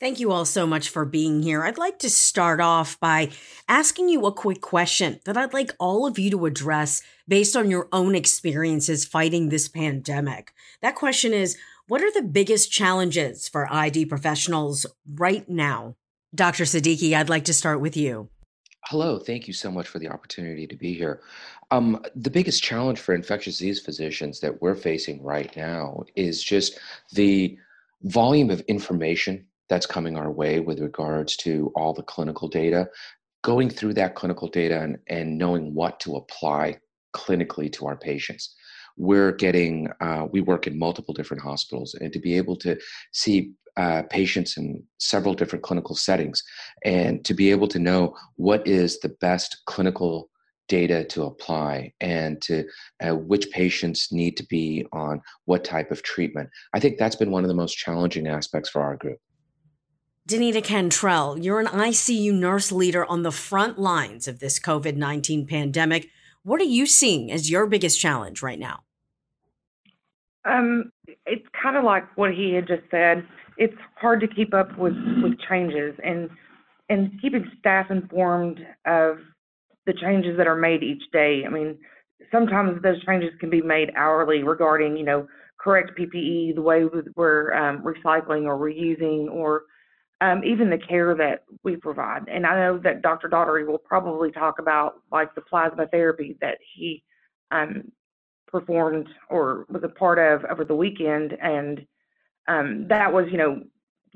Thank you all so much for being here. I'd like to start off by asking you a quick question that I'd like all of you to address based on your own experiences fighting this pandemic. That question is What are the biggest challenges for ID professionals right now? Dr. Siddiqui, I'd like to start with you. Hello, thank you so much for the opportunity to be here. Um, the biggest challenge for infectious disease physicians that we're facing right now is just the volume of information that's coming our way with regards to all the clinical data, going through that clinical data and, and knowing what to apply clinically to our patients. We're getting, uh, we work in multiple different hospitals, and to be able to see uh, patients in several different clinical settings and to be able to know what is the best clinical data to apply and to uh, which patients need to be on what type of treatment. I think that's been one of the most challenging aspects for our group. Danita Cantrell, you're an ICU nurse leader on the front lines of this COVID 19 pandemic. What are you seeing as your biggest challenge right now? Um, it's kind of like what he had just said. It's hard to keep up with, with changes and and keeping staff informed of the changes that are made each day. I mean, sometimes those changes can be made hourly regarding, you know, correct PPE, the way we're um, recycling or reusing, or um, even the care that we provide. And I know that Dr. Daugherty will probably talk about like the plasma therapy that he um, performed or was a part of over the weekend. And um, that was, you know,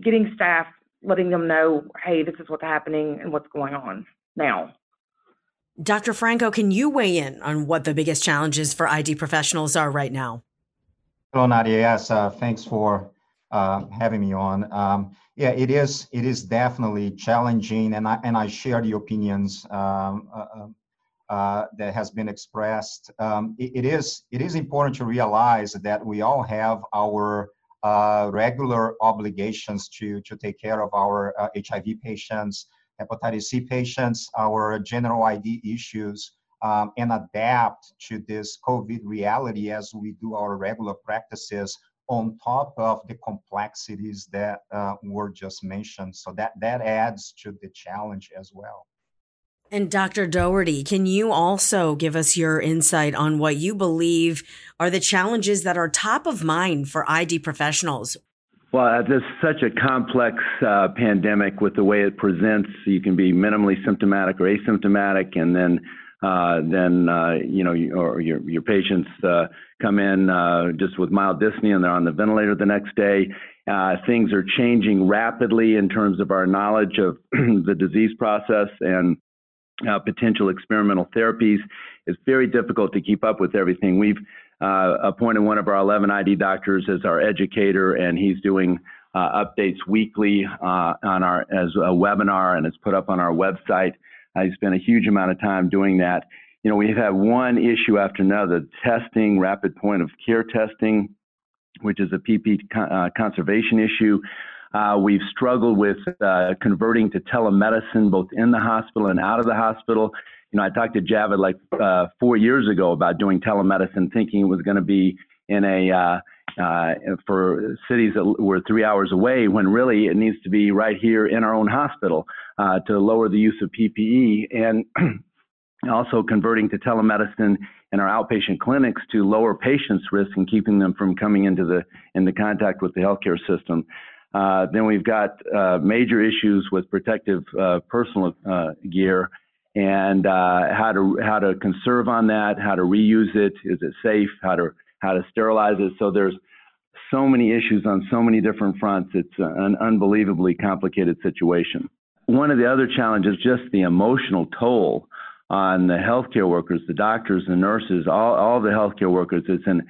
getting staff, letting them know, hey, this is what's happening and what's going on now. Dr. Franco, can you weigh in on what the biggest challenges for ID professionals are right now? Hello, Nadia. Yes, uh, thanks for uh, having me on. Um, yeah, it is. It is definitely challenging, and I and I share the opinions um, uh, uh, uh, that has been expressed. Um, it, it is. It is important to realize that we all have our uh, regular obligations to to take care of our HIV uh, patients, hepatitis C patients, our general ID issues. Um, and adapt to this COVID reality as we do our regular practices on top of the complexities that uh, were just mentioned. So that, that adds to the challenge as well. And Dr. Daugherty, can you also give us your insight on what you believe are the challenges that are top of mind for ID professionals? Well, this is such a complex uh, pandemic with the way it presents. You can be minimally symptomatic or asymptomatic, and then uh, then uh, you know, or your your patients uh, come in just with mild dyspnea and they're on the ventilator the next day. things are changing rapidly in terms of our knowledge of the disease process and potential experimental therapies. It's very difficult to keep up with everything. We've appointed one of our 11 ID doctors as our educator, and he's doing uh, updates weekly uh, on our as a webinar and it's put up on our website. I spent a huge amount of time doing that. You know, we've had one issue after another testing, rapid point of care testing, which is a PP uh, conservation issue. Uh, we've struggled with uh, converting to telemedicine both in the hospital and out of the hospital. You know, I talked to Javid like uh, four years ago about doing telemedicine, thinking it was going to be in a uh, for cities that were three hours away, when really it needs to be right here in our own hospital uh, to lower the use of PPE and also converting to telemedicine in our outpatient clinics to lower patients' risk and keeping them from coming into the into contact with the healthcare system. Uh, then we've got uh, major issues with protective uh, personal uh, gear and how to how to conserve on that, how to reuse it, is it safe, how to how to sterilize it. So there's so many issues on so many different fronts. It's an unbelievably complicated situation. One of the other challenges just the emotional toll on the healthcare workers, the doctors, the nurses, all, all the healthcare workers. It's an,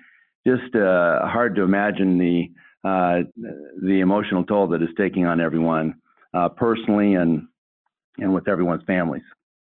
just uh, hard to imagine the uh, the emotional toll that is taking on everyone uh, personally and and with everyone's families.